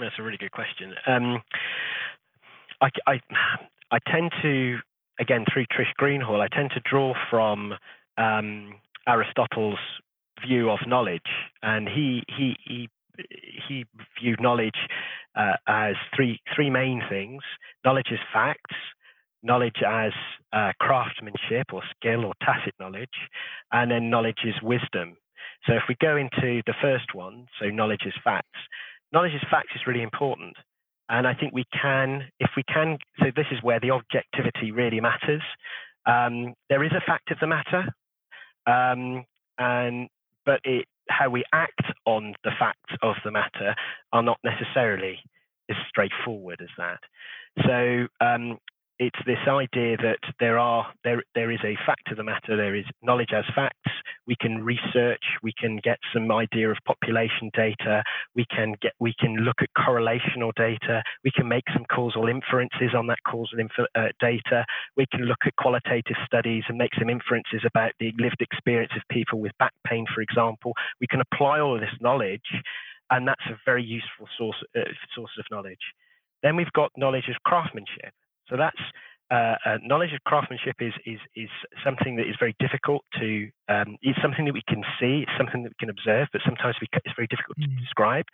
That's a really good question. Um, I, I, I tend to again through Trish Greenhalgh, I tend to draw from um, Aristotle's view of knowledge, and he he he he viewed knowledge uh, as three three main things: knowledge as facts, knowledge as uh, craftsmanship or skill or tacit knowledge, and then knowledge is wisdom. So if we go into the first one, so knowledge is facts, knowledge is facts is really important. And I think we can, if we can, so this is where the objectivity really matters. Um, there is a fact of the matter, um, and but it, how we act on the facts of the matter are not necessarily as straightforward as that. So um, it's this idea that there are there there is a fact of the matter. There is knowledge as facts. We can research. We can get some idea of population data. We can get we can look at correlational data. We can make some causal inferences on that causal inf- uh, data. We can look at qualitative studies and make some inferences about the lived experience of people with back pain, for example. We can apply all this knowledge, and that's a very useful source uh, source of knowledge. Then we've got knowledge of craftsmanship. So that's uh, uh, knowledge of craftsmanship is is is something that is very difficult to. Um, it's something that we can see. It's something that we can observe, but sometimes we, it's very difficult mm. to describe.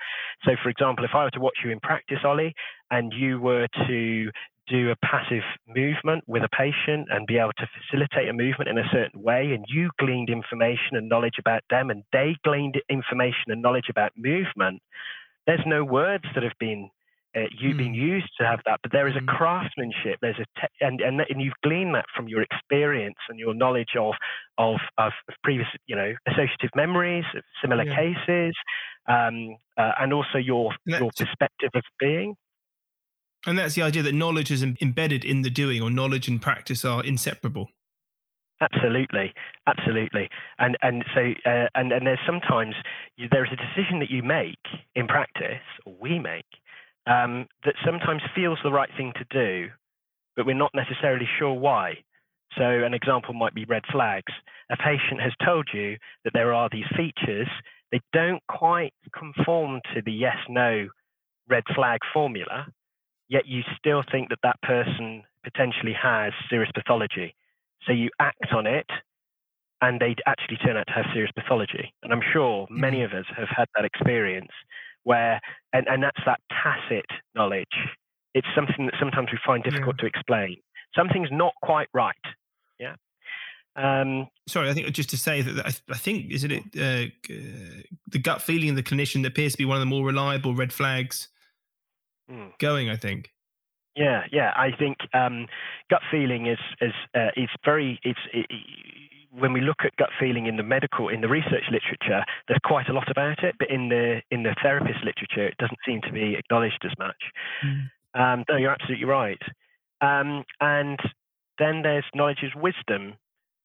So, for example, if I were to watch you in practice, Ollie, and you were to do a passive movement with a patient and be able to facilitate a movement in a certain way, and you gleaned information and knowledge about them, and they gleaned information and knowledge about movement. There's no words that have been uh, you mm. being used to have that, but there is a hmm. craftsmanship. There's a te- and, and and you've gleaned that from your experience and your knowledge of of of, previous you know associative memories, of similar yeah. cases, um, uh, and also your your perspective of being. And that's the idea that knowledge is embedded in the doing, or knowledge and practice are inseparable. Absolutely, absolutely, and and so uh, and and there's sometimes you, there is a decision that you make in practice, or we make, um, that sometimes feels the right thing to do, but we're not necessarily sure why. So, an example might be red flags. A patient has told you that there are these features, they don't quite conform to the yes no red flag formula, yet you still think that that person potentially has serious pathology. So, you act on it, and they actually turn out to have serious pathology. And I'm sure many mm-hmm. of us have had that experience where and, and that's that tacit knowledge. It's something that sometimes we find difficult yeah. to explain. Something's not quite right. Yeah. Um, Sorry, I think just to say that I, I think isn't it uh, the gut feeling of the clinician that appears to be one of the more reliable red flags hmm. going. I think. Yeah, yeah. I think um, gut feeling is is uh, is very it's it, when we look at gut feeling in the medical in the research literature, there's quite a lot about it, but in the in the therapist literature, it doesn't seem to be acknowledged as much. Mm. Um, no, you're absolutely right. Um, and then there's knowledge is wisdom,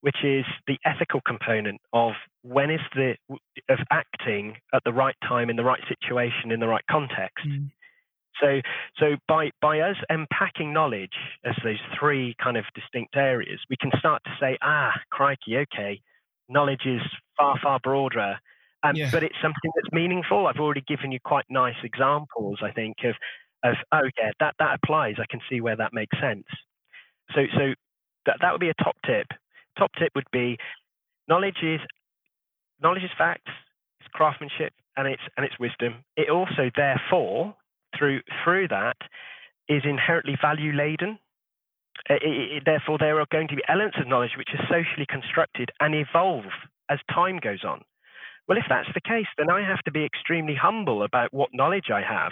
which is the ethical component of when is the of acting at the right time in the right situation in the right context. Mm. So, so by, by us unpacking knowledge as those three kind of distinct areas, we can start to say, ah, crikey, okay, knowledge is far, far broader. Um, yeah. But it's something that's meaningful. I've already given you quite nice examples, I think, of, of oh, yeah, that, that applies. I can see where that makes sense. So, so that, that would be a top tip. Top tip would be knowledge is knowledge is facts, it's craftsmanship, and it's and it's wisdom. It also, therefore, through through that is inherently value laden. therefore, there are going to be elements of knowledge which are socially constructed and evolve as time goes on. Well, if that's the case, then I have to be extremely humble about what knowledge I have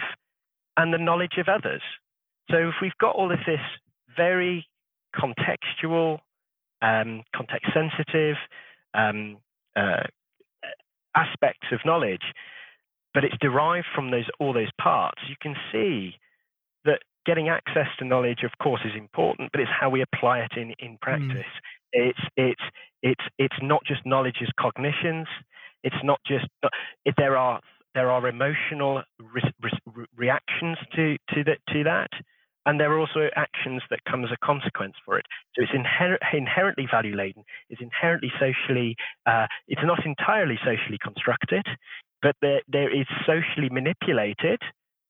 and the knowledge of others. So if we've got all of this very contextual, um, context sensitive um, uh, aspects of knowledge, but it's derived from those all those parts. You can see that getting access to knowledge, of course, is important, but it's how we apply it in in hmm. practice. Mm. It's it's it's it's not just knowledge as cognitions. It's not just if there are there are emotional re, re, reactions to to that to that, and there are also actions that come as a consequence for it. So it's inher- inherently value laden. It's inherently socially. Uh, it's not entirely socially constructed, but there, there is socially manipulated.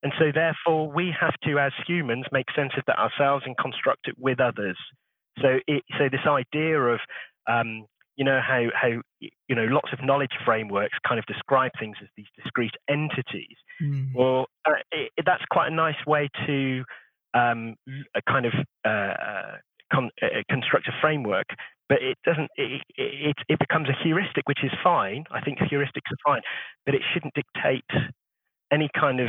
And so, therefore, we have to, as humans, make sense of that ourselves and construct it with others. So, it, so this idea of um, you know how how you know lots of knowledge frameworks kind of describe things as these discrete entities. Mm. Well, uh, it, that's quite a nice way to um, kind of uh, uh, con- uh, construct a framework, but it doesn't. It, it, it becomes a heuristic, which is fine. I think heuristics are fine, but it shouldn't dictate any kind of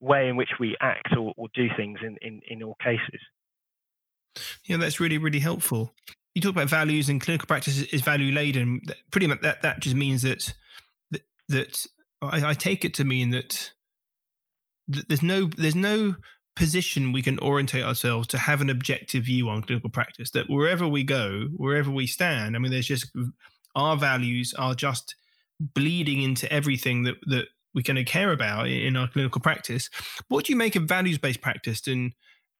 way in which we act or, or do things in, in, in all cases. Yeah, that's really, really helpful you talk about values and clinical practice is value laden. Pretty much that that just means that that, that I, I, take it to mean that, that there's no there's no position we can orientate ourselves to have an objective view on clinical practice. That wherever we go, wherever we stand, I mean, there's just our values are just bleeding into everything that that we're going to care about in our clinical practice. What do you make of values based practice and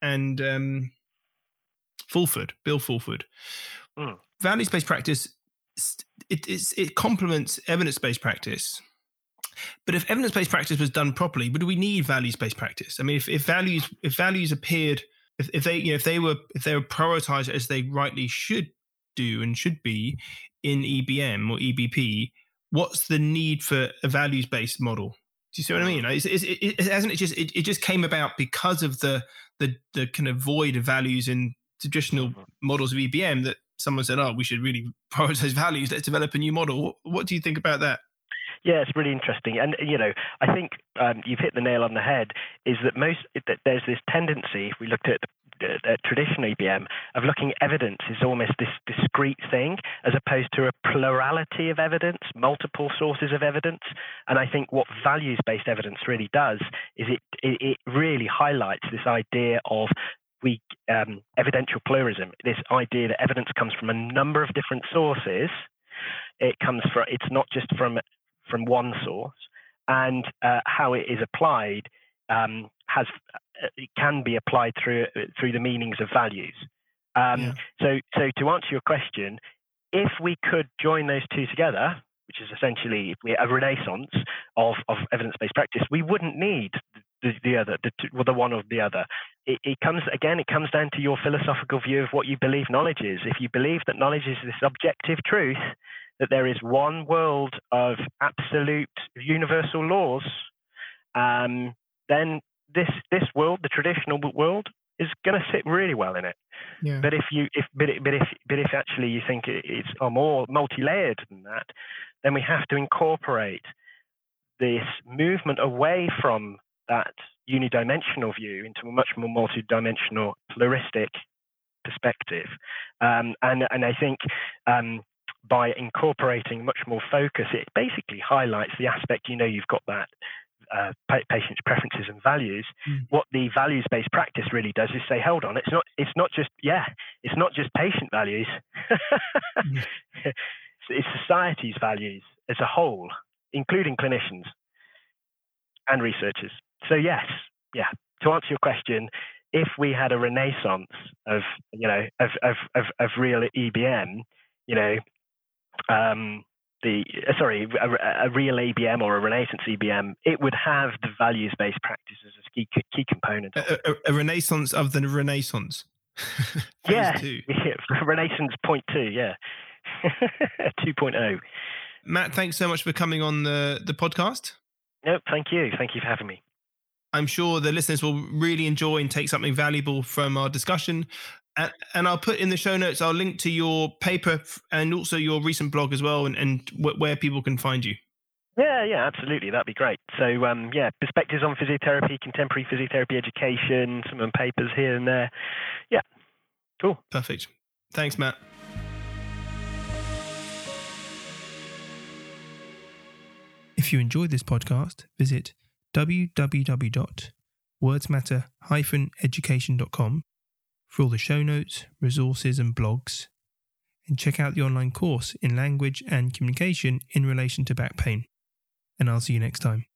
and um, Fulford, Bill Fulford. Mm. Values based practice, it, it complements evidence based practice. But if evidence based practice was done properly, would we need values based practice? I mean, if, if values if values appeared, if, if they you know if they were if they were prioritized as they rightly should do and should be in EBM or EBP, what's the need for a values based model? Do you see what I mean? It's, it's, it, hasn't it just it, it just came about because of the the the kind of void of values in traditional mm-hmm. models of EBM that someone said, "Oh, we should really prioritize values. Let's develop a new model." What do you think about that? Yeah, it's really interesting, and you know, I think um, you've hit the nail on the head. Is that most that there's this tendency, if we looked at the traditional EBM of looking at evidence is almost this discrete thing as opposed to a plurality of evidence, multiple sources of evidence. And I think what values based evidence really does is it, it, really highlights this idea of we um, evidential pluralism, this idea that evidence comes from a number of different sources. It comes from it's not just from from one source, and uh, how it is applied um, has it can be applied through through the meanings of values. Um, yeah. So so to answer your question, if we could join those two together, which is essentially a renaissance of, of evidence-based practice, we wouldn't need the, the other, the, well, the one or the other. It, it, comes again. It comes down to your philosophical view of what you believe knowledge is. If you believe that knowledge is this objective truth, that there is one world of absolute universal laws, um, then this this world, the traditional world, is going to sit really well in it. Yeah. But if you if but, it, but if but if actually you think it's more multi-layered than that, then we have to incorporate this movement away from that unidimensional view into a much more multidimensional, pluralistic perspective. Um, and, and I think um, by incorporating much more focus, it basically highlights the aspect, you know, you've got that uh, patients' preferences and values. Mm. What the values-based practice really does is say, hold on, it's not, it's not just, yeah, it's not just patient values. mm. It's society's values as a whole, including clinicians and researchers so yes, yeah. To answer your question, if we had a renaissance of you know of of of, of real EBM, you know, um, the uh, sorry, a, a, real EBM or a Renaissance EBM, it would have the values-based practices as key key component. A, a, a Renaissance of the Renaissance. yeah, yeah, Renaissance point two, yeah, 2.0. Matt, thanks so much for coming on the the podcast. Nope, thank you. Thank you for having me. I'm sure the listeners will really enjoy and take something valuable from our discussion. And, I'll put in the show notes, I'll link to your paper and also your recent blog as well, and, and where people can find you. Yeah, yeah, absolutely. That'd be great. So, um, yeah, perspectives on physiotherapy, contemporary physiotherapy education, some papers here and there. Yeah, cool. Perfect. Thanks, Matt. If you enjoyed this podcast, visit www.wordsmatter-education.com for all the show notes, resources, and blogs, and check out the online course in language and communication in relation to back pain. And I'll see you next time.